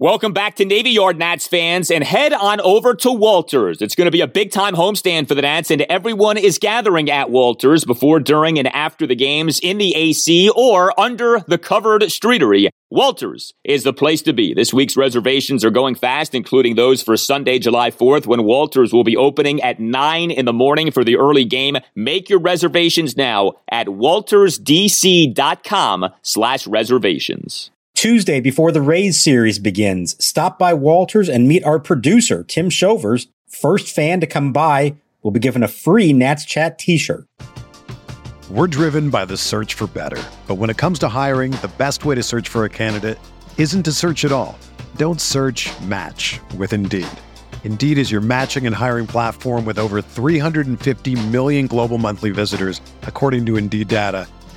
Welcome back to Navy Yard Nats fans and head on over to Walters. It's going to be a big time homestand for the Nats and everyone is gathering at Walters before, during, and after the games in the AC or under the covered streetery. Walters is the place to be. This week's reservations are going fast, including those for Sunday, July 4th, when Walters will be opening at 9 in the morning for the early game. Make your reservations now at waltersdc.com slash reservations. Tuesday, before the Rays series begins, stop by Walters and meet our producer, Tim Shovers. First fan to come by will be given a free Nats Chat t shirt. We're driven by the search for better. But when it comes to hiring, the best way to search for a candidate isn't to search at all. Don't search match with Indeed. Indeed is your matching and hiring platform with over 350 million global monthly visitors, according to Indeed data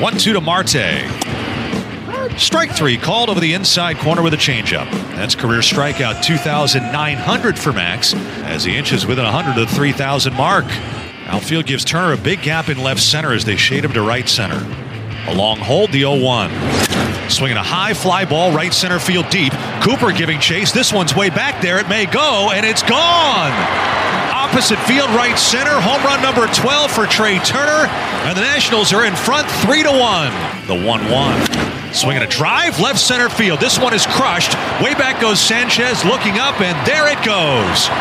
One two to Marte. Strike three called over the inside corner with a changeup. That's career strikeout 2,900 for Max as he inches within 100 of the 3,000 mark. Outfield gives Turner a big gap in left center as they shade him to right center. A long hold, the 0 1. Swinging a high fly ball right center field deep. Cooper giving chase. This one's way back there. It may go, and it's gone. Opposite field, right center. Home run number 12 for Trea Turner. And the Nationals are in front 3 to 1. The 1 1. Swinging a drive, left center field. This one is crushed. Way back goes Sanchez looking up, and there it goes.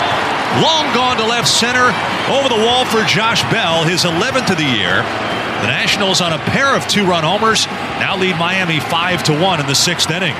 Long gone to left center, over the wall for Josh Bell, his 11th of the year. The Nationals on a pair of two-run homers now lead Miami 5 to 1 in the sixth inning.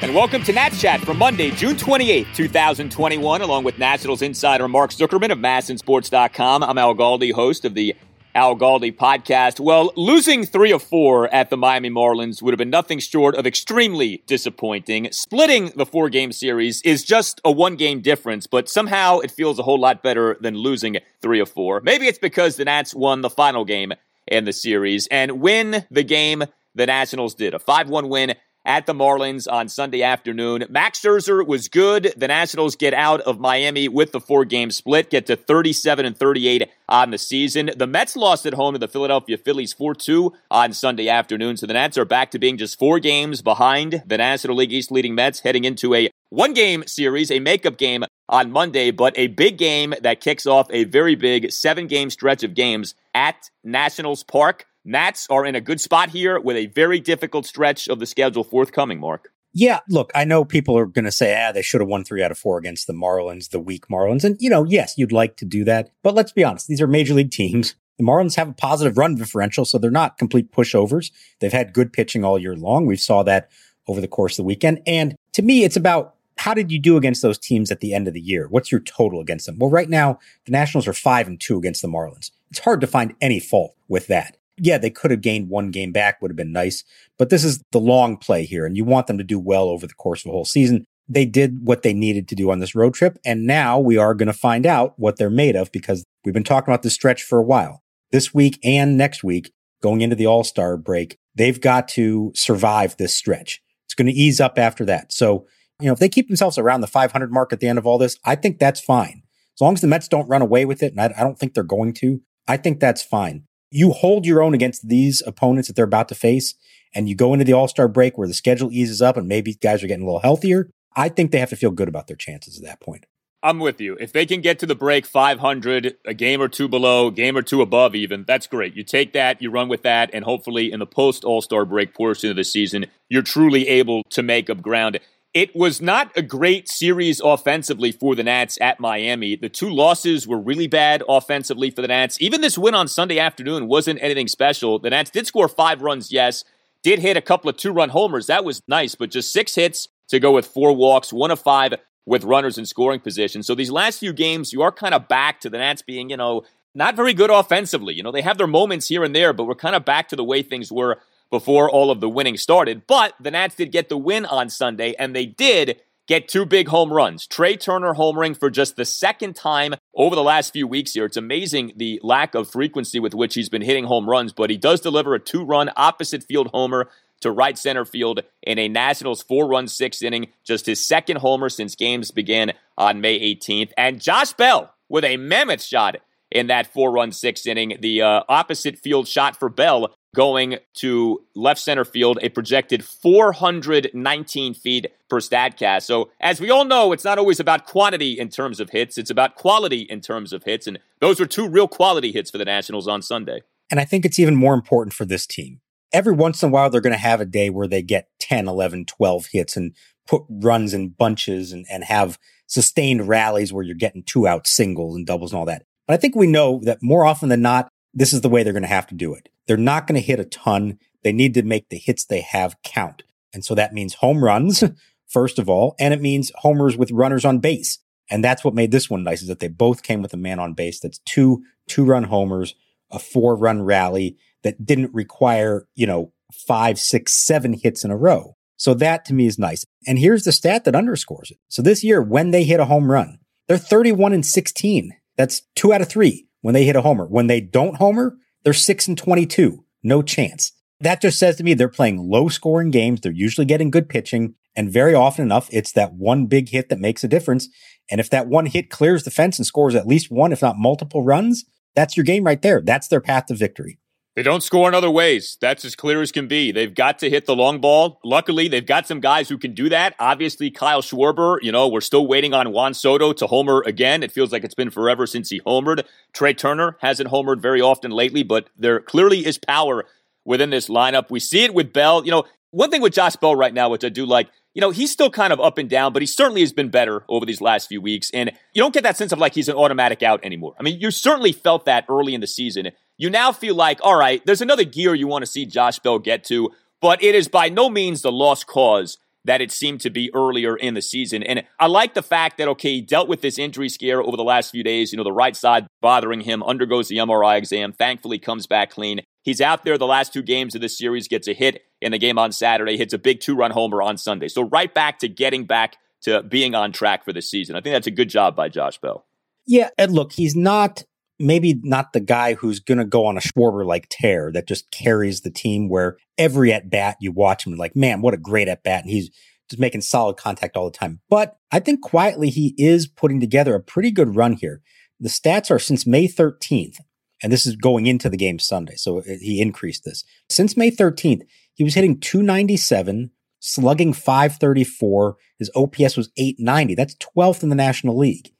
And welcome to Nats Chat for Monday, June 28th, 2021, along with Nationals insider Mark Zuckerman of MASNsports.com. I'm Al Galdi, host of the Al Galdi podcast. Well, losing three of four at the Miami Marlins would have been nothing short of extremely disappointing. Splitting the four game series is just a one game difference, but somehow it feels a whole lot better than losing three of four. Maybe it's because the Nats won the final game in the series and win the game the Nationals did. A 5 1 win at the Marlins on Sunday afternoon. Max Scherzer was good. The Nationals get out of Miami with the four game split, get to 37 and 38 on the season. The Mets lost at home to the Philadelphia Phillies 4 2 on Sunday afternoon. So the Nats are back to being just four games behind the National League East leading Mets heading into a one game series, a makeup game on Monday, but a big game that kicks off a very big seven game stretch of games at Nationals Park. Nats are in a good spot here with a very difficult stretch of the schedule forthcoming, Mark. Yeah, look, I know people are going to say, ah, they should have won three out of four against the Marlins, the weak Marlins. And, you know, yes, you'd like to do that. But let's be honest, these are major league teams. The Marlins have a positive run differential, so they're not complete pushovers. They've had good pitching all year long. We saw that over the course of the weekend. And to me, it's about how did you do against those teams at the end of the year? What's your total against them? Well, right now, the Nationals are five and two against the Marlins. It's hard to find any fault with that yeah, they could have gained one game back, would have been nice. But this is the long play here, and you want them to do well over the course of a whole season. They did what they needed to do on this road trip, and now we are going to find out what they're made of because we've been talking about this stretch for a while. This week and next week, going into the All Star break, they've got to survive this stretch. It's going to ease up after that. So, you know, if they keep themselves around the 500 mark at the end of all this, I think that's fine. As long as the Mets don't run away with it, and I, I don't think they're going to, I think that's fine you hold your own against these opponents that they're about to face, and you go into the All Star break where the schedule eases up and maybe guys are getting a little healthier, I think they have to feel good about their chances at that point. I'm with you. If they can get to the break 500, a game or two below, game or two above, even, that's great. You take that, you run with that, and hopefully in the post All Star break portion of the season, you're truly able to make up ground It was not a great series offensively for the Nats at Miami. The two losses were really bad offensively for the Nats. Even this win on Sunday afternoon wasn't anything special. The Nats did score five runs, yes, did hit a couple of two run homers. That was nice, but just six hits to go with four walks, one of five with runners in scoring position. So these last few games, you are kind of back to the Nats being, you know, not very good offensively. You know, they have their moments here and there, but we're kind of back to the way things were before all of the winning started. But the Nats did get the win on Sunday, and they did get two big home runs. Trea Turner homering for just the second time over the last few weeks here. It's amazing the lack of frequency with which he's been hitting home runs, but he does deliver a two run opposite field homer to right center field in a Nationals four run sixth inning, just his second homer since games began on May 18th. And Josh Bell with a mammoth shot in that four run sixth inning. The uh, opposite field shot for Bell going to left center field, a projected 419 feet per Statcast. So, as we all know, it's not always about quantity in terms of hits, it's about quality in terms of hits. And those were two real quality hits for the Nationals on Sunday. And I think it's even more important for this team. Every once in a while, they're going to have a day where they get 10, 11, 12 hits and put runs in bunches and, and have sustained rallies where you're getting two out singles and doubles and all that. But I think we know that more often than not, this is the way they're going to have to do it. They're not going to hit a ton. They need to make the hits they have count. And so that means home runs, first of all, and it means homers with runners on base. And that's what made this one nice is that they both came with a man on base. That's two two run homers, a four run rally that didn't require, you know, five, six, seven hits in a row. So that to me is nice. And here's the stat that underscores it. So this year, when they hit a home run, they're 31 and 16. That's two out of three when they hit a homer. When they don't homer, they're 6 and 22. No chance. That just says to me they're playing low scoring games. They're usually getting good pitching. And very often enough, it's that one big hit that makes a difference. And if that one hit clears the fence and scores at least one, if not multiple runs, that's your game right there. That's their path to victory. They don't score in other ways. That's as clear as can be. They've got to hit the long ball. Luckily, they've got some guys who can do that. Obviously, Kyle Schwarber, you know, we're still waiting on Juan Soto to homer again. It feels like it's been forever since he homered. Trea Turner hasn't homered very often lately, but there clearly is power within this lineup. We see it with Bell. You know, one thing with Josh Bell right now, which I do like, you know, he's still kind of up and down, but he certainly has been better over these last few weeks. And you don't get that sense of like he's an automatic out anymore. I mean, you certainly felt that early in the season. You now feel like, all right, there's another gear you want to see Josh Bell get to, but it is by no means the lost cause that it seemed to be earlier in the season. And I like the fact that, okay, he dealt with this injury scare over the last few days. You know, the right side bothering him, undergoes the MRI exam, thankfully comes back clean. He's out there the last two games of this series, gets a hit in the game on Saturday, hits a big two run homer on Sunday. So right back to getting back to being on track for the season. I think that's a good job by Josh Bell. Yeah, and look, he's not maybe not the guy who's going to go on a Schwarber like tear that just carries the team where every at bat you watch him like, man, what a great at bat. And he's just making solid contact all the time. But I think quietly he is putting together a pretty good run here. The stats are since May 13th and this is going into the game Sunday. So uh, he increased this. Since May 13th, he was hitting 297, slugging 534. His OPS was 890. That's 12th in the National League.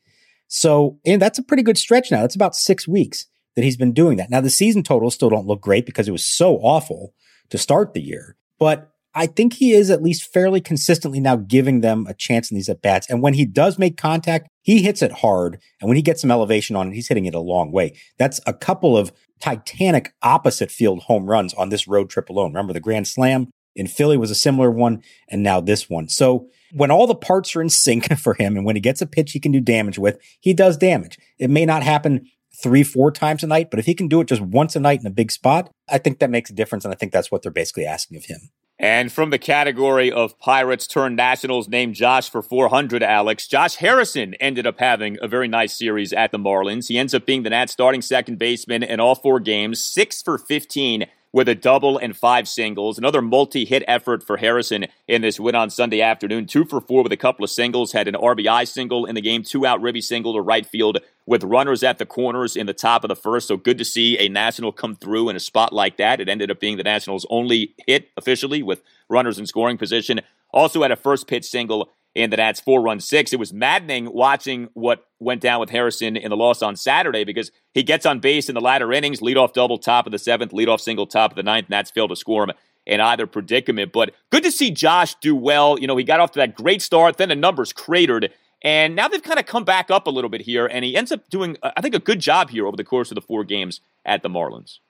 So, and that's a pretty good stretch now. That's about six weeks that he's been doing that. Now, the season totals still don't look great because it was so awful to start the year, but I think he is at least fairly consistently now giving them a chance in these at bats. And when he does make contact, he hits it hard. And when he gets some elevation on it, he's hitting it a long way. That's a couple of titanic opposite field home runs on this road trip alone. Remember the Grand Slam in Philly was a similar one, and now this one. So when all the parts are in sync for him, and when he gets a pitch he can do damage with, he does damage. It may not happen three, four times a night, but if he can do it just once a night in a big spot, I think that makes a difference. And I think that's what they're basically asking of him. And from the category of Pirates turned Nationals named Josh for 400, Alex, Josh Harrison ended up having a very nice series at the Marlins. He ends up being the Nats starting second baseman in all four games, six for 15 with a double and five singles. Another multi hit effort for Harrison in this win on Sunday afternoon. Two for four with a couple of singles. Had an RBI single in the game, two out ribby single to right field with runners at the corners in the top of the first. So good to see a National come through in a spot like that. It ended up being the Nationals' only hit officially with runners in scoring position. Also had a first pitch single and the Nats four run six. It was maddening watching what went down with Harrison in the loss on Saturday because he gets on base in the latter innings, leadoff double top of the seventh, leadoff single top of the ninth. Nats failed to score him in either predicament. But good to see Josh do well. You know, he got off to that great start, then the numbers cratered. And now they've kind of come back up a little bit here, and he ends up doing, uh, I think, a good job here over the course of the four games at the Marlins.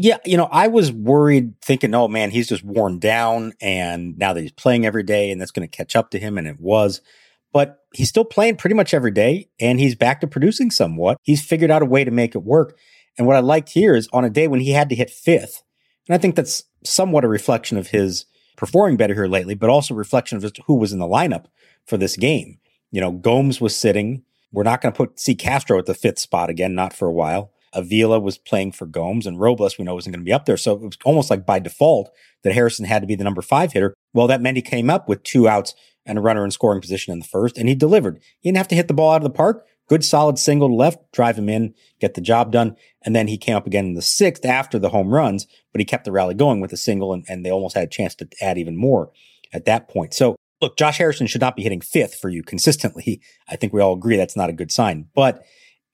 Yeah, you know, I was worried thinking, oh man, he's just worn down and now that he's playing every day and that's going to catch up to him. And it was. But he's still playing pretty much every day and he's back to producing somewhat. He's figured out a way to make it work. And what I liked here is on a day when he had to hit fifth, and I think that's somewhat a reflection of his performing better here lately, but also reflection of just who was in the lineup for this game. You know, Gomes was sitting. We're not going to put see Castro at the fifth spot again, not for a while. Avila was playing for Gomes and Robles, we know wasn't going to be up there. So it was almost like by default that Harrison had to be the number five hitter. Well, that meant he came up with two outs and a runner in scoring position in the first, and he delivered. He didn't have to hit the ball out of the park. Good solid single to left, drive him in, get the job done. And then he came up again in the sixth after the home runs, but he kept the rally going with a single, and, and they almost had a chance to add even more at that point. So look, Josh Harrison should not be hitting fifth for you consistently. I think we all agree that's not a good sign. But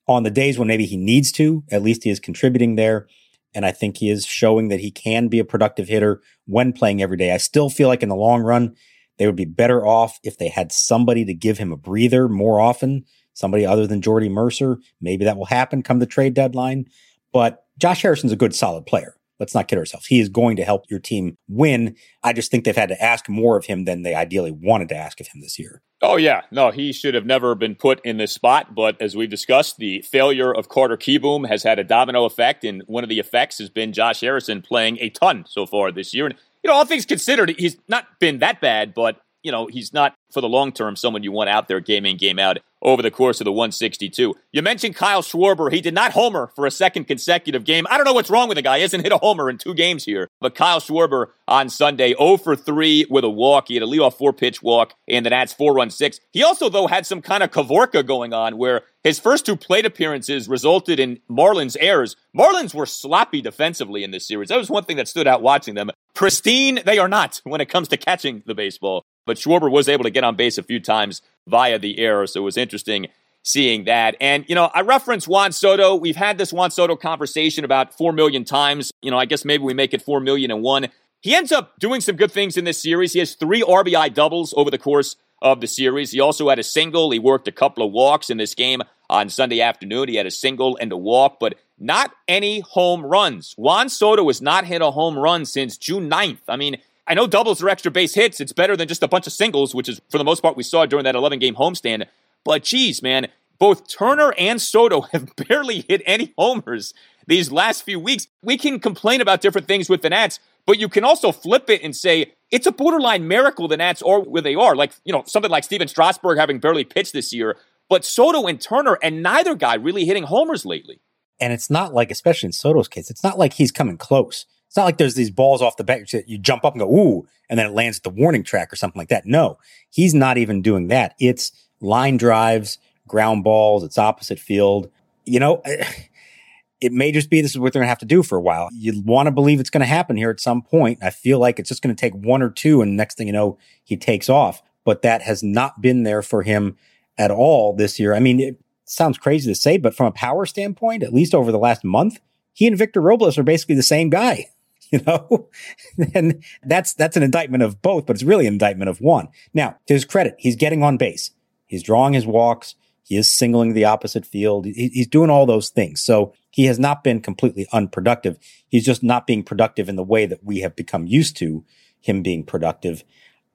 on the days when maybe he needs to, at least he is contributing there. And I think he is showing that he can be a productive hitter when playing every day. I still feel like in the long run, they would be better off if they had somebody to give him a breather more often, somebody other than Jordy Mercer. Maybe that will happen come the trade deadline. But Josh Harrison's a good, solid player. Let's not kid ourselves. He is going to help your team win. I just think they've had to ask more of him than they ideally wanted to ask of him this year. Oh, yeah. No, he should have never been put in this spot. But as we've discussed, the failure of Carter Kieboom has had a domino effect. And one of the effects has been Josh Harrison playing a ton so far this year. And, you know, all things considered, he's not been that bad, but you know, he's not for the long term someone you want out there game in, game out over the course of the 162. You mentioned Kyle Schwarber. He did not homer for a second consecutive game. I don't know what's wrong with the guy. He hasn't hit a homer in two games here. But Kyle Schwarber on Sunday, 0 for 3 with a walk. He had a leadoff four pitch walk, and the Nats four run six. He also, though, had some kind of Kavorka going on where his first two plate appearances resulted in Marlins errors. Marlins were sloppy defensively in this series. That was one thing that stood out watching them. Pristine, they are not when it comes to catching the baseball. But Schwarber was able to get on base a few times via the error, so it was interesting seeing that. And, you know, I reference Juan Soto. We've had this Juan Soto conversation about 4 million times. You know, I guess maybe we make it 4 million and one. He ends up doing some good things in this series. He has three RBI doubles over the course of the series. He also had a single. He worked a couple of walks in this game on Sunday afternoon. He had a single and a walk, but not any home runs. Juan Soto has not hit a home run since June 9th. I mean, I know doubles are extra base hits. It's better than just a bunch of singles, which is for the most part we saw during that 11 game homestand. But geez, man, both Turner and Soto have barely hit any homers these last few weeks. We can complain about different things with the Nats, but you can also flip it and say it's a borderline miracle the Nats are where they are. Like, you know, something like Stephen Strasburg having barely pitched this year, but Soto and Turner and neither guy really hitting homers lately. And it's not like, especially in Soto's case, it's not like he's coming close. It's not like there's these balls off the bat. You jump up and go, ooh, and then it lands at the warning track or something like that. No, he's not even doing that. It's line drives, ground balls. It's opposite field. You know, it may just be this is what they're going to have to do for a while. You want to believe it's going to happen here at some point. I feel like it's just going to take one or two, and next thing you know, he takes off. But that has not been there for him at all this year. I mean, it sounds crazy to say, but from a power standpoint, at least over the last month, he and Victor Robles are basically the same guy. You know, and that's, that's an indictment of both, but it's really an indictment of one. Now, to his credit, he's getting on base. He's drawing his walks. He is singling the opposite field. he's doing all those things. So he has not been completely unproductive. He's just not being productive in the way that we have become used to him being productive.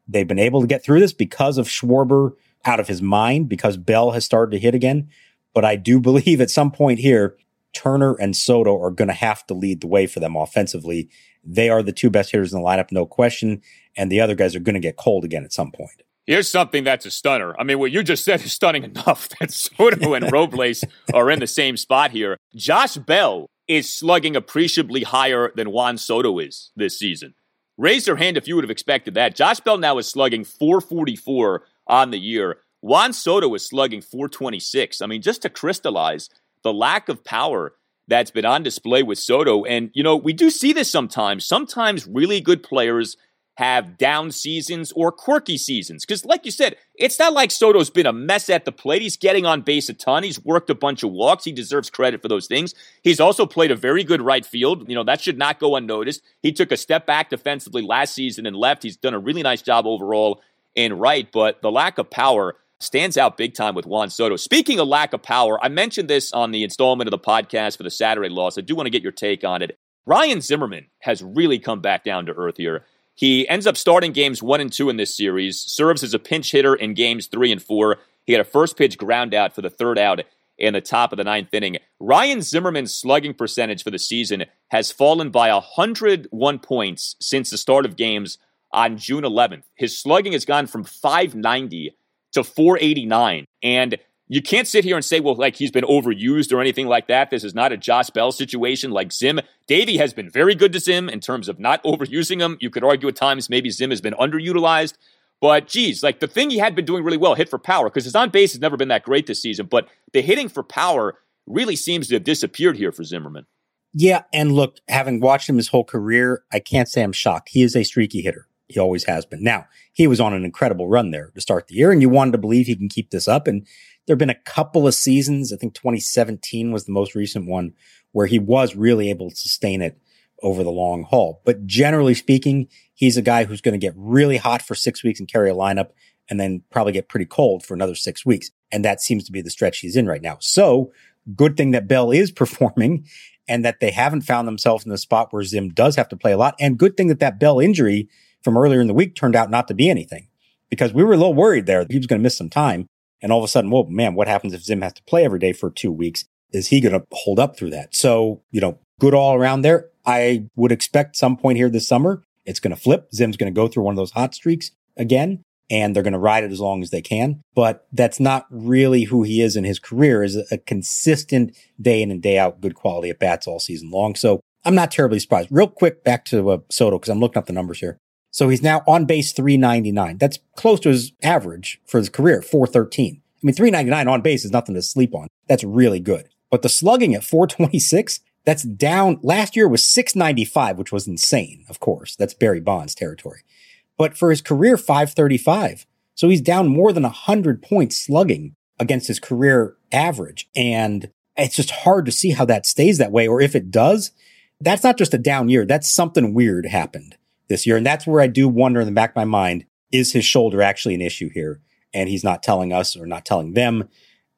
They've been able to get through this because of Schwarber out of his mind, because Bell has started to hit again. But I do believe at some point here, Turner and Soto are going to have to lead the way for them offensively. They are the two best hitters in the lineup, no question. And the other guys are going to get cold again at some point. Here's something that's a stunner. I mean, what you just said is stunning enough that Soto and Robles are in the same spot here. Josh Bell is slugging appreciably higher than Juan Soto is this season. Raise your hand if you would have expected that. Josh Bell now is slugging 444 on the year. Juan Soto is slugging 426. I mean, just to crystallize, the lack of power that's been on display with Soto. And, you know, we do see this sometimes. Sometimes really good players have down seasons or quirky seasons. Because, like you said, it's not like Soto's been a mess at the plate. He's getting on base a ton. He's worked a bunch of walks. He deserves credit for those things. He's also played a very good right field. You know, that should not go unnoticed. He took a step back defensively last season and left. He's done a really nice job overall in right, but the lack of power stands out big time with Juan Soto. Speaking of lack of power, I mentioned this on the installment of the podcast for the Saturday loss. I do want to get your take on it. Ryan Zimmerman has really come back down to earth here. He ends up starting games one and two in this series, serves as a pinch hitter in games three and four. He had a first pitch ground out for the third out in the top of the ninth inning. Ryan Zimmerman's slugging percentage for the season has fallen by 101 points since the start of games on June 11th. His slugging has gone from 590 to 489. And you can't sit here and say, well, like he's been overused or anything like that. This is not a Josh Bell situation like Zim. Davey has been very good to Zim in terms of not overusing him. You could argue at times maybe Zim has been underutilized. But geez, like the thing he had been doing really well, hit for power, because his on base has never been that great this season. But the hitting for power really seems to have disappeared here for Zimmerman. Yeah. And look, having watched him his whole career, I can't say I'm shocked. He is a streaky hitter. He always has been. Now, he was on an incredible run there to start the year, and you wanted to believe he can keep this up. And there have been a couple of seasons, I think 2017 was the most recent one, where he was really able to sustain it over the long haul. But generally speaking, he's a guy who's going to get really hot for six weeks and carry a lineup and then probably get pretty cold for another six weeks. And that seems to be the stretch he's in right now. So good thing that Bell is performing and that they haven't found themselves in the spot where Zim does have to play a lot. And good thing that that Bell injury from earlier in the week turned out not to be anything because we were a little worried there. He was going to miss some time. And all of a sudden, well, man, what happens if Zim has to play every day for two weeks? Is he going to hold up through that? So, you know, good all around there. I would expect some point here this summer, it's going to flip. Zim's going to go through one of those hot streaks again, and they're going to ride it as long as they can. But that's not really who he is in his career is a consistent day in and day out, good quality at bats all season long. So I'm not terribly surprised. Real quick back to uh, Soto because I'm looking up the numbers here. So he's now on base 399. That's close to his average for his career, 413. I mean, 399 on base is nothing to sleep on. That's really good. But the slugging at 426, that's down. Last year was 695, which was insane, of course. That's Barry Bonds territory. But for his career, 535. So he's down more than 100 points slugging against his career average. And it's just hard to see how that stays that way. Or if it does, that's not just a down year. That's something weird happened this year. And that's where I do wonder in the back of my mind, is his shoulder actually an issue here? And he's not telling us or not telling them.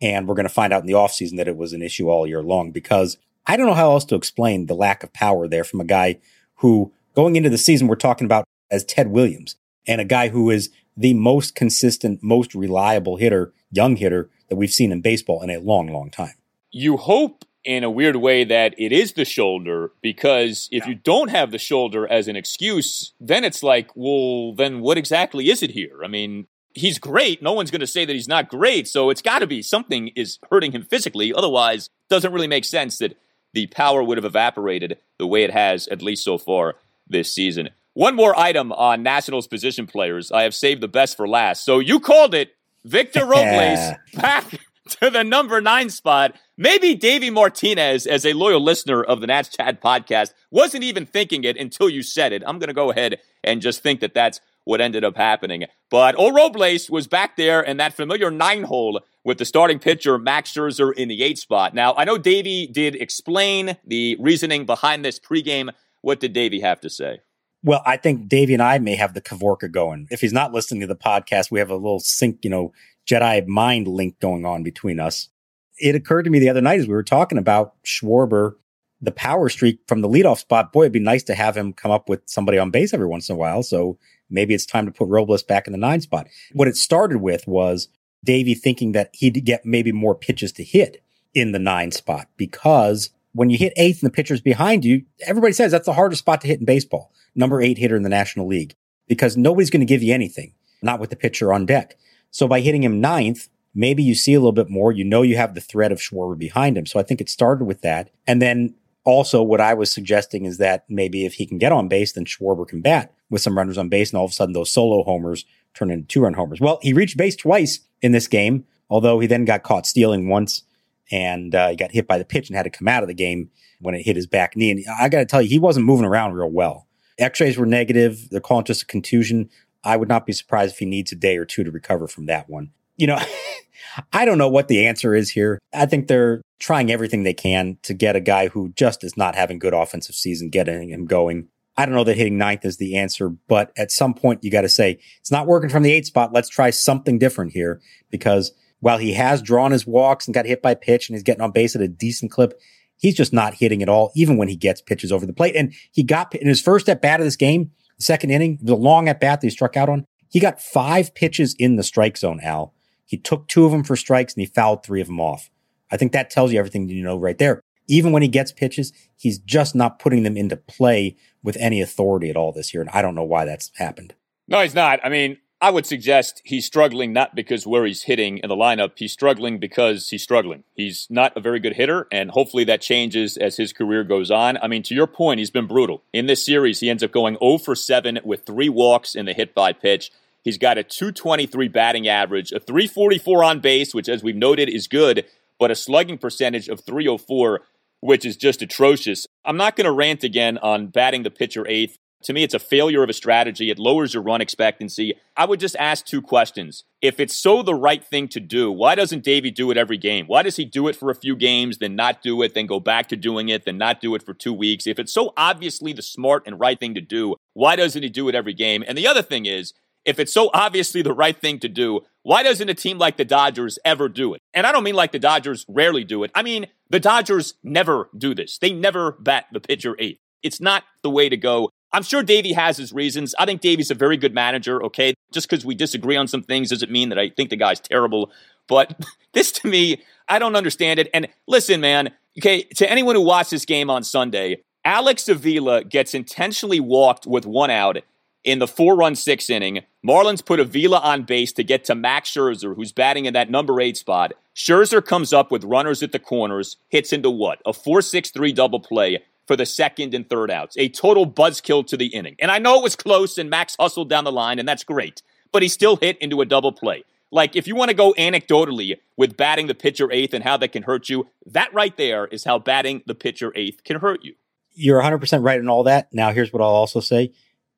And we're going to find out in the offseason that it was an issue all year long because I don't know how else to explain the lack of power there from a guy who going into the season we're talking about as Ted Williams and a guy who is the most consistent, most reliable hitter, young hitter that we've seen in baseball in a long, long time. You hope in a weird way that it is the shoulder because if yeah. you don't have the shoulder as an excuse, then it's like, well, then what exactly is it here? I mean, he's great. No one's going to say that he's not great. So it's got to be something is hurting him physically. Otherwise, doesn't really make sense that the power would have evaporated the way it has, at least so far this season. One more item on Nationals position players. I have saved the best for last. So you called it Victor Robles back to the number nine spot. Maybe Davey Martinez, as a loyal listener of the Nats Chat podcast, wasn't even thinking it until you said it. I'm going to go ahead and just think that that's what ended up happening. But O Robles was back there in that familiar nine hole with the starting pitcher Max Scherzer in the eight spot. Now, I know Davey did explain the reasoning behind this pregame. What did Davey have to say? Well, I think Davey and I may have the Kavorka going. If he's not listening to the podcast, we have a little sync, you know, Jedi mind link going on between us. It occurred to me the other night as we were talking about Schwarber, the power streak from the leadoff spot. Boy, it'd be nice to have him come up with somebody on base every once in a while. So maybe it's time to put Robles back in the nine spot. What it started with was Davey thinking that he'd get maybe more pitches to hit in the nine spot because when you hit eighth and the pitcher's behind you, everybody says that's the hardest spot to hit in baseball. Number eight hitter in the National League because nobody's going to give you anything, not with the pitcher on deck. So by hitting him ninth, maybe you see a little bit more. You know you have the threat of Schwarber behind him. So I think it started with that. And then also what I was suggesting is that maybe if he can get on base, then Schwarber can bat with some runners on base, and all of a sudden those solo homers turn into two run homers. Well, he reached base twice in this game, although he then got caught stealing once and uh, he got hit by the pitch and had to come out of the game when it hit his back knee. And I got to tell you, he wasn't moving around real well. X-rays were negative. They're calling just a contusion. I would not be surprised if he needs a day or two to recover from that one. You know, I don't know what the answer is here. I think they're trying everything they can to get a guy who just is not having good offensive season, getting him going. I don't know that hitting ninth is the answer, but at some point you got to say it's not working from the eight spot. Let's try something different here because while he has drawn his walks and got hit by pitch and he's getting on base at a decent clip, he's just not hitting at all, even when he gets pitches over the plate. And he got in his first at bat of this game, second inning, the long at bat that he struck out on. He got five pitches in the strike zone, Al. He took two of them for strikes and he fouled three of them off. I think that tells you everything you know right there. Even when he gets pitches, he's just not putting them into play with any authority at all this year. And I don't know why that's happened. No, he's not. I mean, I would suggest he's struggling not because where he's hitting in the lineup. He's struggling because he's struggling. He's not a very good hitter, and hopefully that changes as his career goes on. I mean, to your point, he's been brutal. In this series, he ends up going 0 for 7 with three walks in the hit by pitch. He's got a 223 batting average, a 344 on base, which, as we've noted, is good, but a slugging percentage of 304, which is just atrocious. I'm not going to rant again on batting the pitcher eighth. To me, it's a failure of a strategy. It lowers your run expectancy. I would just ask two questions. If it's so the right thing to do, why doesn't Davey do it every game? Why does he do it for a few games, then not do it, then go back to doing it, then not do it for two weeks? If it's so obviously the smart and right thing to do, why doesn't he do it every game? And the other thing is, if it's so obviously the right thing to do, why doesn't a team like the Dodgers ever do it? And I don't mean like the Dodgers rarely do it. I mean, the Dodgers never do this. They never bat the pitcher eighth. It's not the way to go. I'm sure Davey has his reasons. I think Davey's a very good manager, okay? Just because we disagree on some things doesn't mean that I think the guy's terrible. But this to me, I don't understand it. And listen, man, okay, to anyone who watched this game on Sunday, Alex Avila gets intentionally walked with one out in the four run six inning. Marlins put Avila on base to get to Max Scherzer, who's batting in that number eight spot. Scherzer comes up with runners at the corners, hits into what? A 4 6 3 double play for the second and third outs. A total buzzkill to the inning. And I know it was close and Max hustled down the line, and that's great, but he still hit into a double play. Like, if you want to go anecdotally with batting the pitcher eighth and how that can hurt you, that right there is how batting the pitcher eighth can hurt you. You're 100% right in all that. Now, here's what I'll also say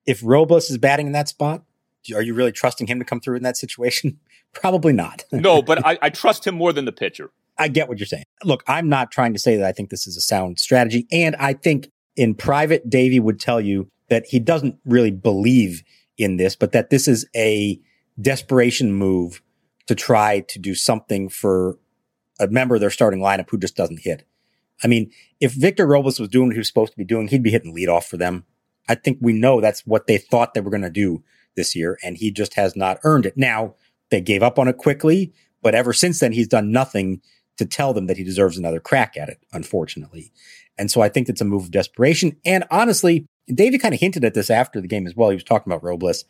if Robles is batting in that spot, are you really trusting him to come through in that situation? Probably not. no, but I, I, trust him more than the pitcher. I get what you're saying. Look, I'm not trying to say that I think this is a sound strategy. And I think in private, Davey would tell you that he doesn't really believe in this, but that this is a desperation move to try to do something for a member of their starting lineup who just doesn't hit. I mean, if Victor Robles was doing what he was supposed to be doing, he'd be hitting leadoff for them. I think we know that's what they thought they were going to do this year, and he just has not earned it. Now, they gave up on it quickly, but ever since then, he's done nothing to tell them that he deserves another crack at it, unfortunately. And so I think it's a move of desperation. And honestly, David kind of hinted at this after the game as well. He was talking about Robles.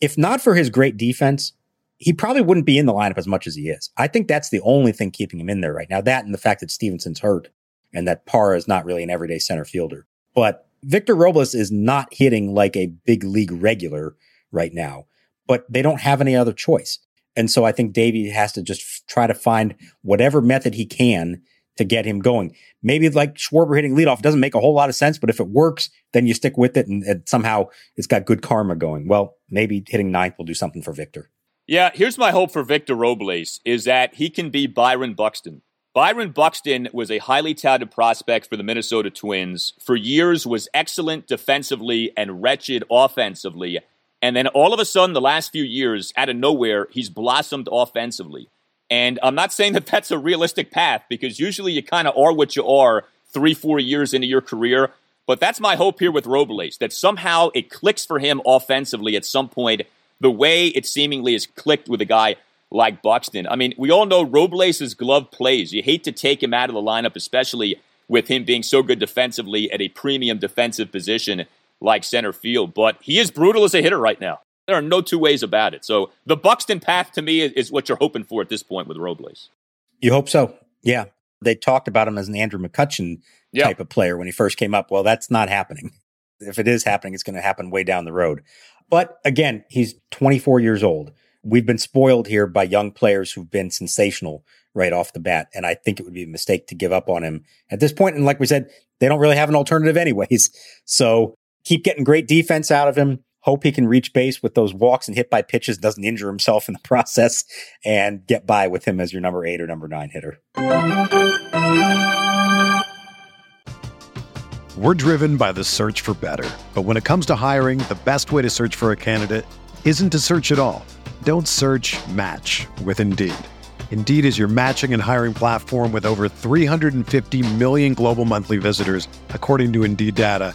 If not for his great defense, he probably wouldn't be in the lineup as much as he is. I think that's the only thing keeping him in there right now. That and the fact that Stevenson's hurt and that Parra is not really an everyday center fielder. But Victor Robles is not hitting like a big league regular right now, but they don't have any other choice. And so I think Davey has to just f- try to find whatever method he can to get him going. Maybe like Schwarber hitting leadoff doesn't make a whole lot of sense, but if it works, then you stick with it and, and somehow it's got good karma going. Well, maybe hitting ninth will do something for Victor. Yeah, here's my hope for Victor Robles is that he can be Byron Buxton. Byron Buxton was a highly touted prospect for the Minnesota Twins. For years was excellent defensively and wretched offensively. And then all of a sudden, the last few years, out of nowhere, he's blossomed offensively. And I'm not saying that that's a realistic path because usually you kind of are what you are three, four years into your career. But that's my hope here with Robles that somehow it clicks for him offensively at some point, the way it seemingly has clicked with a guy like Buxton. I mean, we all know Robles' glove plays. You hate to take him out of the lineup, especially with him being so good defensively at a premium defensive position like center field. But he is brutal as a hitter right now. There are no two ways about it. So the Buxton path to me is, what you're hoping for at this point with Robles. You hope so. Yeah. They talked about him as an Andrew McCutchen yep. type of player when he first came up. Well, that's not happening. If it is happening, it's going to happen way down the road. But again, he's 24 years old we've been spoiled here by young players who've been sensational right off the bat. And I think it would be a mistake to give up on him at this point. And like we said, they don't really have an alternative anyways. So keep getting great defense out of him. Hope he can reach base with those walks and hit by pitches, doesn't injure himself in the process, and get by with him as your number eight or number nine hitter. We're driven by the search for better. But when it comes to hiring, the best way to search for a candidate isn't to search at all. Don't search match with Indeed. Indeed is your matching and hiring platform with over 350 million global monthly visitors, according to Indeed data,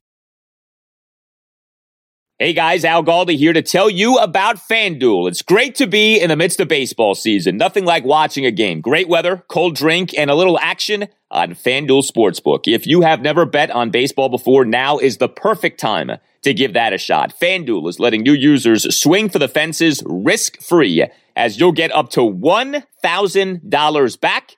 Hey guys, Al Galdi here to tell you about FanDuel. It's great to be in the midst of baseball season. Nothing like watching a game. Great weather, cold drink, and a little action on FanDuel Sportsbook. If you have never bet on baseball before, now is the perfect time to give that a shot. FanDuel is letting new users swing for the fences risk free as you'll get up to $1,000 back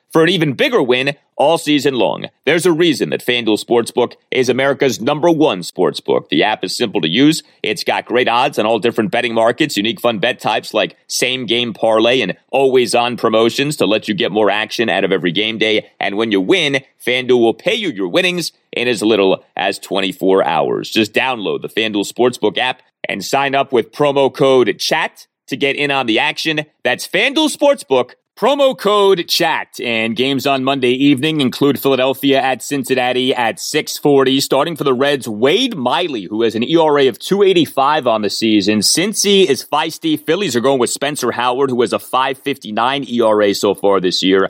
for an even bigger win all season long. There's a reason that FanDuel Sportsbook is America's number one sportsbook. The app is simple to use. It's got great odds on all different betting markets, unique fun bet types like same game parlay and always on promotions to let you get more action out of every game day. And when you win, FanDuel will pay you your winnings in as little as 24 hours. Just download the FanDuel Sportsbook app and sign up with promo code CHAT to get in on the action. That's FanDuel Sportsbook Promo code chat and games on Monday evening include Philadelphia at Cincinnati at 640. Starting for the Reds, Wade Miley, who has an ERA of 285 on the season. Cincy is feisty. Phillies are going with Spencer Howard, who has a 559 ERA so far this year.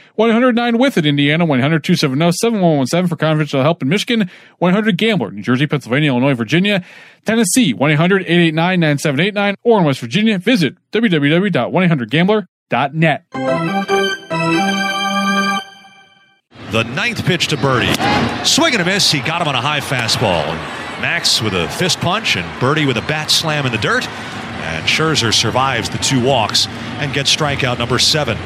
1 800 9 with it Indiana, 1 800 270 7117 for confidential help in Michigan, 100 Gambler, New Jersey, Pennsylvania, Illinois, Virginia, Tennessee, 1 800 889 9789, or in West Virginia, visit www.1800Gambler.net. The ninth pitch to Berti. Swing and a miss. He got him on a high fastball. Max with a fist punch and Berti with a bat slam in the dirt. And Scherzer survives the two walks and gets strikeout number seven.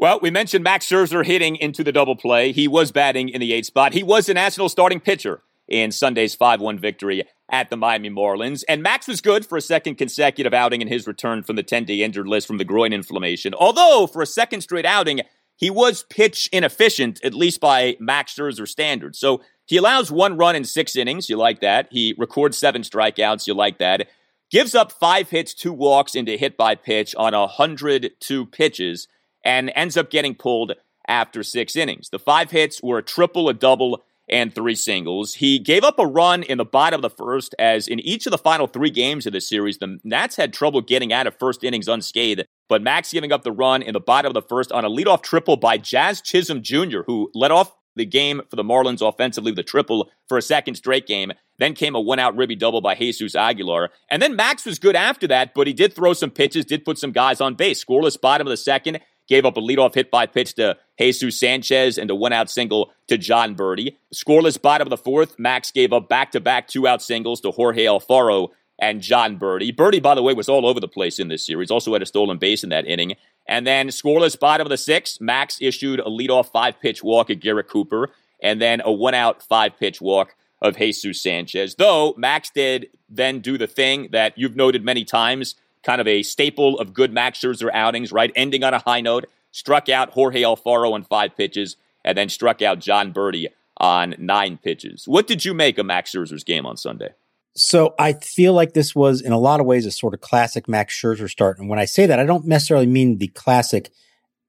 Well, we mentioned Max Scherzer hitting into the double play. He was batting in the eighth spot. He was the national starting pitcher in Sunday's 5 1 victory at the Miami Marlins. And Max was good for a second consecutive outing in his return from the 10 day injured list from the groin inflammation. Although, for a second straight outing, he was pitch inefficient, at least by Max Scherzer standards. So he allows one run in six innings. You like that. He records seven strikeouts. You like that. Gives up five hits, two walks into hit by pitch on 102 pitches and ends up getting pulled after six innings. The five hits were a triple, a double, and three singles. He gave up a run in the bottom of the first, as in each of the final three games of the series, the Nats had trouble getting out of first innings unscathed. But Max giving up the run in the bottom of the first on a leadoff triple by Jazz Chisholm Jr., who led off the game for the Marlins offensively with a triple for a second straight game. Then came a one out ribby double by Jesus Aguilar. And then Max was good after that, but he did throw some pitches, did put some guys on base. Scoreless bottom of the second gave up a leadoff hit by pitch to Jesus Sanchez and a one out single to Jon Berti. Scoreless bottom of the fourth, Max gave up back to back two out singles to Jorge Alfaro and Jon Berti. Berti, by the way, was all over the place in this series, also had a stolen base in that inning. And then scoreless bottom of the sixth, Max issued a leadoff five pitch walk at Garrett Cooper and then a one out five pitch walk of Jesus Sanchez. Though Max did then do the thing that you've noted many times, kind of a staple of good Max Scherzer outings, right? Ending on a high note, struck out Jorge Alfaro on five pitches, and then struck out Jon Berti on nine pitches. What did you make of Max Scherzer's game on Sunday? So I feel like this was, in a lot of ways, a sort of classic Max Scherzer start. And when I say that, I don't necessarily mean the classic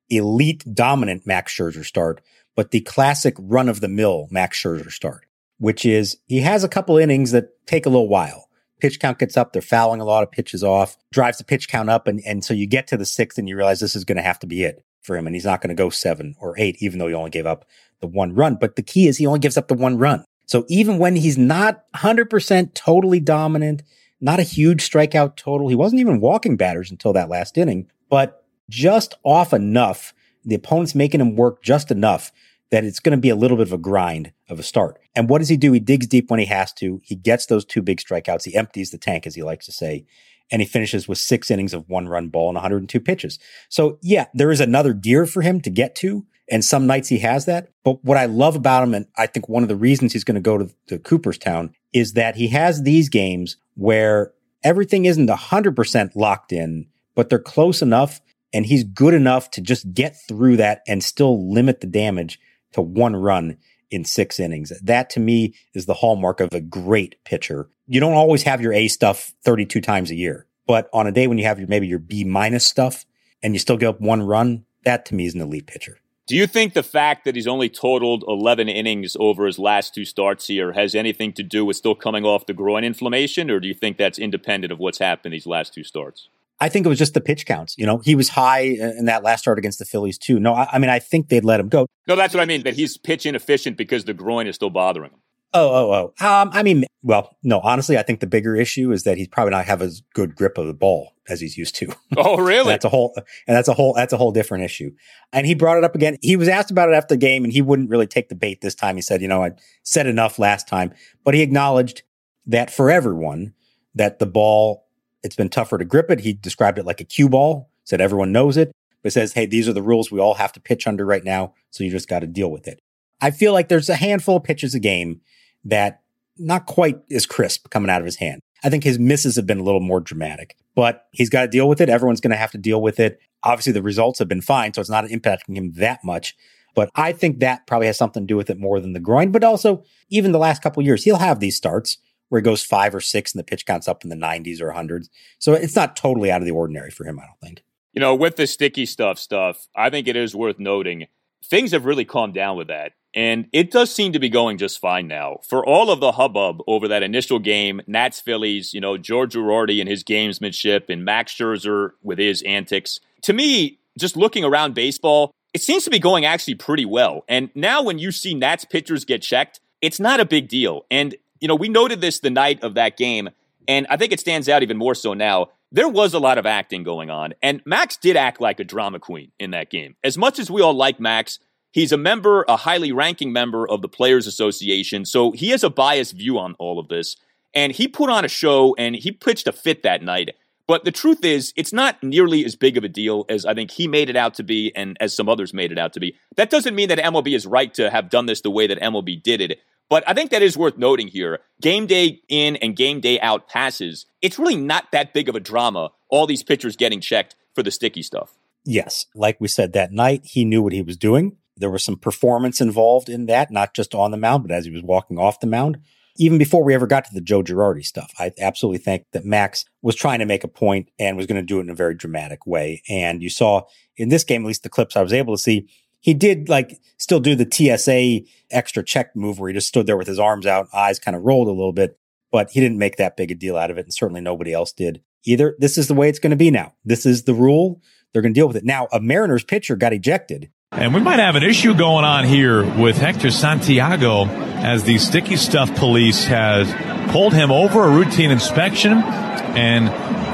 elite dominant Max Scherzer start, but the classic run of the mill Max Scherzer start, which is he has a couple innings that take a little while. Pitch count gets up, they're fouling a lot of pitches off, drives the pitch count up, and, and so you get to the sixth and you realize this is going to have to be it for him, and he's not going to go seven or eight, even though he only gave up the one run. But the key is he only gives up the one run. So even when he's not 100% totally dominant, not a huge strikeout total, he wasn't even walking batters until that last inning, but just off enough. The opponent's making him work just enough that it's going to be a little bit of a grind of a start. And what does he do? He digs deep when he has to. He gets those two big strikeouts. He empties the tank, as he likes to say, and he finishes with six innings of one run ball and 102 pitches. So yeah, there is another gear for him to get to. And some nights he has that. But what I love about him, and I think one of the reasons he's going to go to, to Cooperstown is that he has these games where everything isn't 100% locked in, but they're close enough and he's good enough to just get through that and still limit the damage to one run in six innings. That to me is the hallmark of a great pitcher. You don't always have your A stuff 32 times a year, but on a day when you have your, maybe your B minus stuff and you still get up one run, that to me is an elite pitcher. Do you think the fact that he's only totaled 11 innings over his last two starts here has anything to do with still coming off the groin inflammation, or do you think that's independent of what's happened these last two starts? I think it was just the pitch counts. You know, he was high in that last start against the Phillies too. No, I, I, mean, I think they'd let him go. No, that's what I mean. That he's pitch inefficient because the groin is still bothering him. Oh, oh, oh. Um, I mean, well, no, honestly, I think the bigger issue is that he's probably not have as good grip of the ball as he's used to. Oh, really? that's a whole, and that's a whole, that's a whole different issue. And he brought it up again. He was asked about it after the game and he wouldn't really take the bait this time. He said, you know, I said enough last time, but he acknowledged that for everyone, that the ball it's been tougher to grip it. He described it like a cue ball, said everyone knows it, but says, hey, these are the rules we all have to pitch under right now. So you just got to deal with it. I feel like there's a handful of pitches a game that not quite as crisp coming out of his hand. I think his misses have been a little more dramatic, but he's got to deal with it. Everyone's going to have to deal with it. Obviously, the results have been fine, so it's not impacting him that much. But I think that probably has something to do with it more than the groin. But also, even the last couple years, he'll have these starts where he goes five or six and the pitch counts up in the 90s or 100s. So it's not totally out of the ordinary for him, I don't think. You know, with the sticky stuff stuff, I think it is worth noting things have really calmed down with that. And it does seem to be going just fine now. For all of the hubbub over that initial game, Nats Phillies, you know, George Girardi and his gamesmanship and Max Scherzer with his antics. To me, just looking around baseball, it seems to be going actually pretty well. And now when you see Nats pitchers get checked, it's not a big deal. And you know, we noted this the night of that game, and I think it stands out even more so now. There was a lot of acting going on, and Max did act like a drama queen in that game. As much as we all like Max, he's a member, a highly ranking member of the Players Association, so he has a biased view on all of this. And he put on a show and he pitched a fit that night. But the truth is, it's not nearly as big of a deal as I think he made it out to be and as some others made it out to be. That doesn't mean that MLB is right to have done this the way that MLB did it. But I think that is worth noting here. Game day in and game day out passes, it's really not that big of a drama, all these pitchers getting checked for the sticky stuff. Yes. Like we said that night, he knew what he was doing. There was some performance involved in that, not just on the mound, but as he was walking off the mound. Even before we ever got to the Joe Girardi stuff, I absolutely think that Max was trying to make a point and was going to do it in a very dramatic way. And you saw in this game, at least the clips I was able to see, he did like still do the TSA extra check move where he just stood there with his arms out, eyes kind of rolled a little bit, but he didn't make that big a deal out of it. And certainly nobody else did either. This is the way it's going to be now. This is the rule. They're going to deal with it. Now, a Mariners pitcher got ejected. And we might have an issue going on here with Hector Santiago as the sticky stuff police has pulled him over a routine inspection and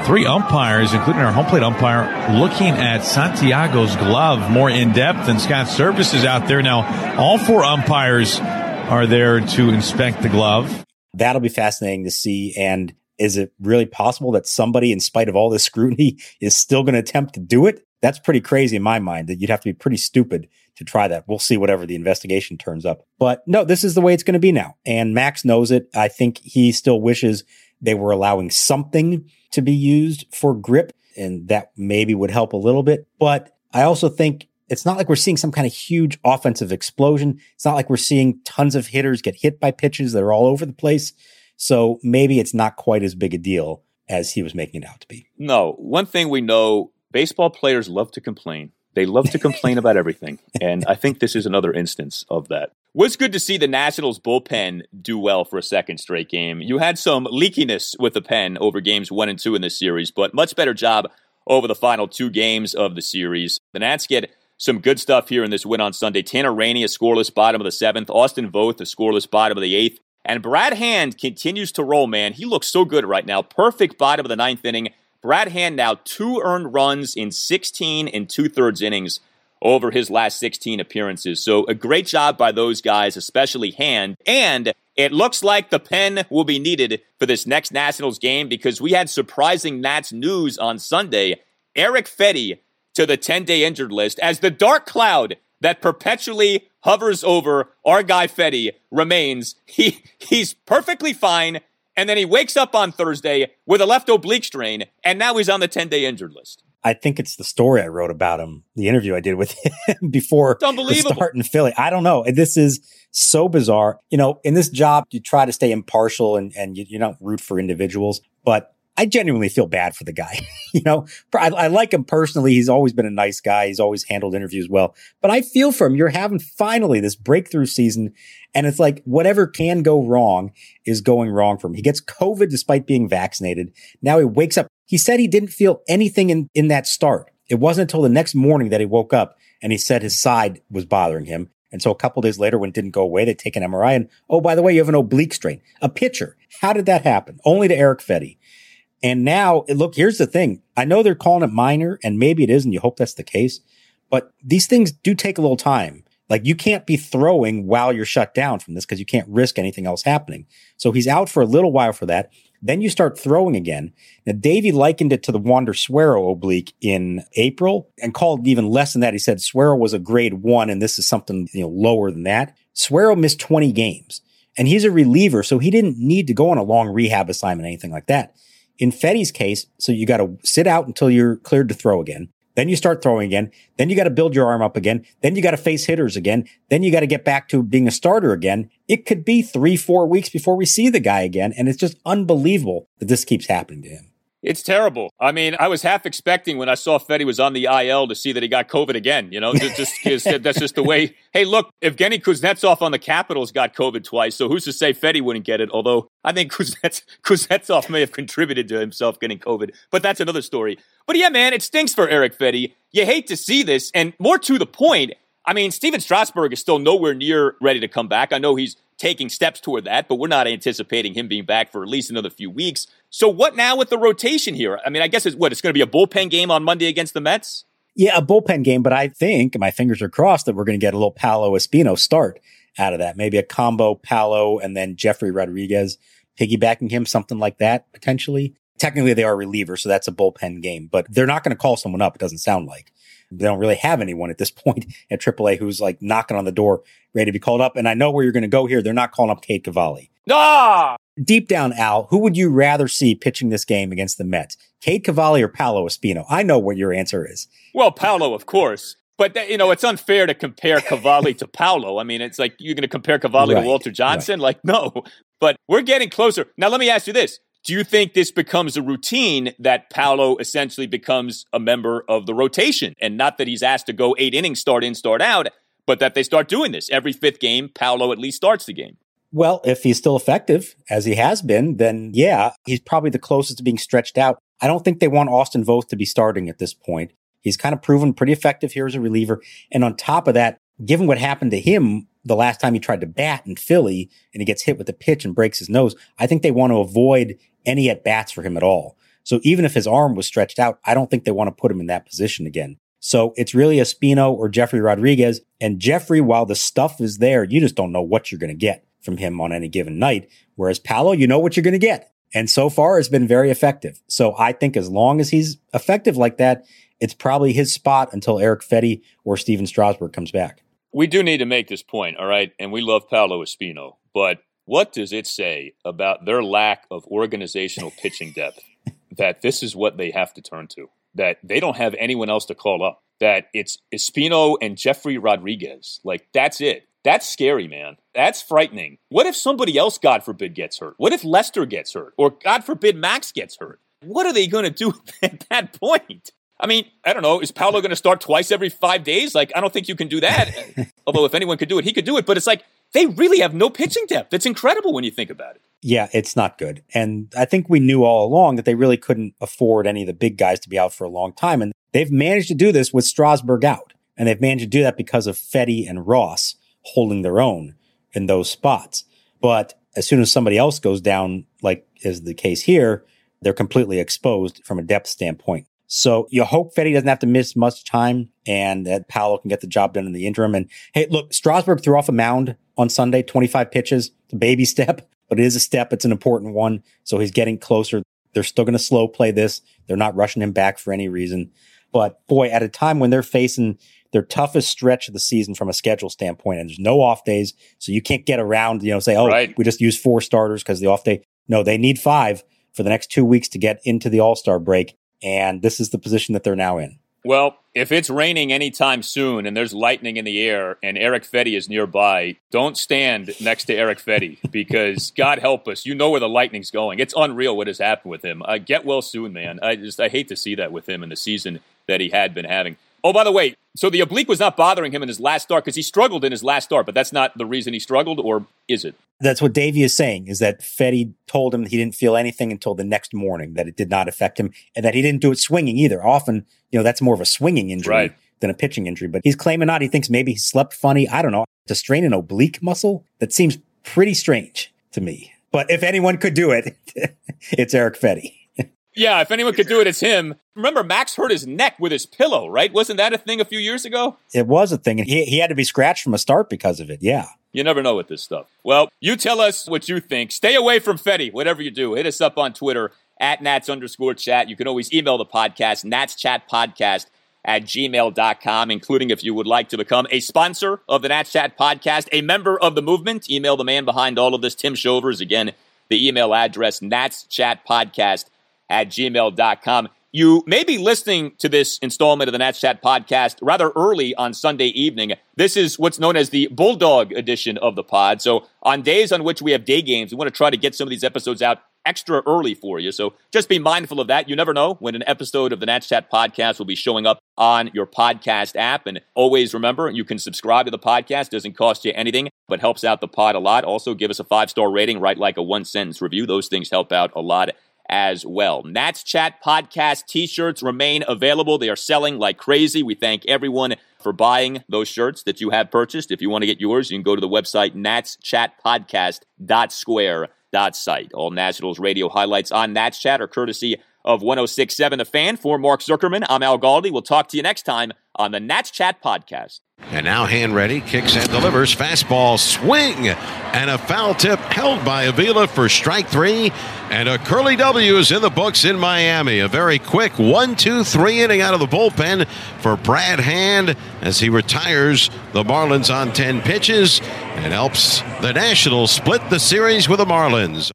three umpires, including our home plate umpire, looking at Santiago's glove more in depth than Scott Servais is out there. Now, all four umpires are there to inspect the glove. That'll be fascinating to see. And is it really possible that somebody, in spite of all this scrutiny, is still going to attempt to do it? That's pretty crazy in my mind that you'd have to be pretty stupid to try that. We'll see whatever the investigation turns up. But no, this is the way it's going to be now. And Max knows it. I think he still wishes they were allowing something to be used for grip and that maybe would help a little bit. But I also think it's not like we're seeing some kind of huge offensive explosion. It's not like we're seeing tons of hitters get hit by pitches that are all over the place. So maybe it's not quite as big a deal as he was making it out to be. No, one thing we know baseball players love to complain. They love to complain about everything. And I think this is another instance of that. Was good to see the Nationals bullpen do well for a second straight game. You had some leakiness with the pen over games one and two in this series, but much better job over the final two games of the series. The Nats get some good stuff here in this win on Sunday. Tanner Rainey, a scoreless bottom of the seventh. Austin Voth, a scoreless bottom of the eighth. And Brad Hand continues to roll, man. He looks so good right now. Perfect bottom of the ninth inning. Brad Hand now two earned runs in 16 and two thirds innings over his last 16 appearances. So a great job by those guys, especially Hand. And it looks like the pen will be needed for this next Nationals game because we had surprising Nats news on Sunday. Eric Fedde to the 10 day injured list as the dark cloud that perpetually hovers over our guy Fedde remains. He, he's perfectly fine. And then he wakes up on Thursday with a left oblique strain, and now he's on the 10 day injured list. I think it's the story I wrote about him, the interview I did with him before it's unbelievable. the start in Philly. I don't know. This is so bizarre. You know, in this job, you try to stay impartial and, and you, you don't root for individuals, but I genuinely feel bad for the guy. you know, I, I, like him personally. He's always been a nice guy. He's always handled interviews well, but I feel for him. You're having finally this breakthrough season. And it's like whatever can go wrong is going wrong for him. He gets COVID despite being vaccinated. Now he wakes up. He said he didn't feel anything in, in that start. It wasn't until the next morning that he woke up and he said his side was bothering him. And so a couple days later, when it didn't go away, they take an MRI and, oh, by the way, you have an oblique strain, a pitcher. How did that happen? Only to Eric Fedde. And now, look, here's the thing. I know they're calling it minor, and maybe it is, and you hope that's the case, but these things do take a little time. Like you can't be throwing while you're shut down from this because you can't risk anything else happening. So he's out for a little while for that. Then you start throwing again. Now, Davey likened it to the Wander Suero oblique in April and called even less than that. He said Suero was a grade one, and this is something you know lower than that. Suero missed 20 games, and he's a reliever, so he didn't need to go on a long rehab assignment, anything like that. In Fedde's case, so you got to sit out until you're cleared to throw again. Then you start throwing again. Then you got to build your arm up again. Then you got to face hitters again. Then you got to get back to being a starter again. It could be three, four weeks before we see the guy again. And it's just unbelievable that this keeps happening to him. It's terrible. I mean, I was half expecting when I saw Fedde was on the IL to see that he got COVID again. You know, just, just that's just the way. Hey, look, Evgeny Kuznetsov on the Capitals got COVID twice, so who's to say Fedde wouldn't get it? Although I think Kuznets, Kuznetsov may have contributed to himself getting COVID, but that's another story. But yeah, man, it stinks for Eric Fedde. You hate to see this, and more to the point, I mean, Stephen Strasburg is still nowhere near ready to come back. I know he's taking steps toward that, but we're not anticipating him being back for at least another few weeks. So what now with the rotation here? I mean, I guess it's what it's going to be a bullpen game on Monday against the Mets. Yeah, a bullpen game, but I think my fingers are crossed that we're going to get a little Paolo Espino start out of that. Maybe a combo Paolo and then Jefry Rodriguez piggybacking him, something like that potentially. Technically, they are relievers, so that's a bullpen game, but they're not going to call someone up. It doesn't sound like they don't really have anyone at this point at AAA who's like knocking on the door, ready to be called up. And I know where you're going to go here. They're not calling up Cade Cavalli. Ah! Deep down, Al, who would you rather see pitching this game against the Mets? Cade Cavalli or Paolo Espino? I know what your answer is. Well, Paolo, of course. But you know, it's unfair to compare Cavalli to Paolo. I mean, it's like you're going to compare Cavalli right, to Walter Johnson. Right. Like, no. But we're getting closer. Now, let me ask you this: Do you think this becomes a routine that Paolo essentially becomes a member of the rotation, and not that he's asked to go eight innings, start in, start out, but that they start doing this every fifth game? Paolo at least starts the game. Well, if he's still effective as he has been, then yeah, he's probably the closest to being stretched out. I don't think they want Austin Voth to be starting at this point. He's kind of proven pretty effective here as a reliever. And on top of that, given what happened to him the last time he tried to bat in Philly and he gets hit with a pitch and breaks his nose, I think they want to avoid any at bats for him at all. So even if his arm was stretched out, I don't think they want to put him in that position again. So it's really Espino or Jefry Rodriguez. And Jefry, while the stuff is there, you just don't know what you're going to get from him on any given night. Whereas Paolo, you know what you're going to get. And so far it's been very effective. So I think as long as he's effective like that, it's probably his spot until Eric Fedde or Stephen Strasburg comes back. We do need to make this point, all right? And we love Paolo Espino, but what does it say about their lack of organizational pitching depth that this is what they have to turn to? That they don't have anyone else to call up. That it's Espino and Jefry Rodriguez. Like, that's it. That's scary, man. That's frightening. What if somebody else, God forbid, gets hurt? What if Lester gets hurt? Or, God forbid, Max gets hurt? What are they going to do at that point? I mean, I don't know. Is Paolo going to start twice every five days? Like, I don't think you can do that. Although, if anyone could do it, he could do it. But it's like, they really have no pitching depth. It's incredible when you think about it. Yeah, it's not good. And I think we knew all along that they really couldn't afford any of the big guys to be out for a long time. And they've managed to do this with Strasburg out. And they've managed to do that because of Fedde and Ross holding their own in those spots. But as soon as somebody else goes down, like is the case here, they're completely exposed from a depth standpoint. So you hope Fedde doesn't have to miss much time and that Paolo can get the job done in the interim. And hey, look, Strasburg threw off a mound on Sunday, 25 pitches, it's a baby step, but it is a step. It's an important one. So he's getting closer. They're still going to slow play this. They're not rushing him back for any reason. But boy, at a time when they're facing their toughest stretch of the season from a schedule standpoint, and there's no off days, so you can't get around, you know, say, oh, right. we just use four starters because the off day. No, they need five for the next two weeks to get into the All Star break. And this is the position that they're now in. Well, if it's raining anytime soon and there's lightning in the air and Eric Fedde is nearby, don't stand next to Eric Fedde because God help us, you know where the lightning's going. It's unreal what has happened with him. Uh, get well soon, man. I just I hate to see that with him in the season that he had been having. Oh, by the way, so the oblique was not bothering him in his last start because he struggled in his last start, but that's not the reason he struggled, or is it? That's what Davey is saying, is that Fedde told him he didn't feel anything until the next morning, that it did not affect him, and that he didn't do it swinging either. Often, you know, that's more of a swinging injury right. than a pitching injury, but he's claiming not. He thinks maybe he slept funny. I don't know. To strain an oblique muscle, that seems pretty strange to me. But if anyone could do it, it's Eric Fedde. Yeah, if anyone could do it, it's him. Remember, Max hurt his neck with his pillow, right? Wasn't that a thing a few years ago? It was a thing, and he, he had to be scratched from a start because of it. Yeah. You never know with this stuff. Well, you tell us what you think. Stay away from Fedde, whatever you do. Hit us up on Twitter at Nats underscore chat. You can always email the podcast, Nats Chat Podcast at gmail.com, including if you would like to become a sponsor of the Nats Chat Podcast, a member of the movement. Email the man behind all of this, Tim Shovers. Again, the email address, Nats Chat Podcast at gmail.com. You may be listening to this installment of the Nats Chat podcast rather early on Sunday evening. This is what's known as the Bulldog edition of the pod. So, on days on which we have day games, we want to try to get some of these episodes out extra early for you. So, just be mindful of that. You never know when an episode of the Nats Chat podcast will be showing up on your podcast app. And always remember, you can subscribe to the podcast. Doesn't cost you anything, but helps out the pod a lot. Also, give us a five star rating, write like a one sentence review. Those things help out a lot as well. Nats Chat podcast t shirts remain available. They are selling like crazy. We thank everyone for buying those shirts that you have purchased. If you want to get yours, you can go to the website natschatpodcast.square.site. All Nationals radio highlights on Nats Chat are courtesy of 1067 The Fan. For Mark Zuckerman, I'm Al Galdi. We'll talk to you next time on the Nats Chat podcast. And now hand ready, kicks and delivers. Fastball swing and a foul tip held by Avila for strike three. And a curly W is in the books in Miami. A very quick one, two, three inning out of the bullpen for Brad Hand as he retires the Marlins on 10 pitches and helps the Nationals split the series with the Marlins.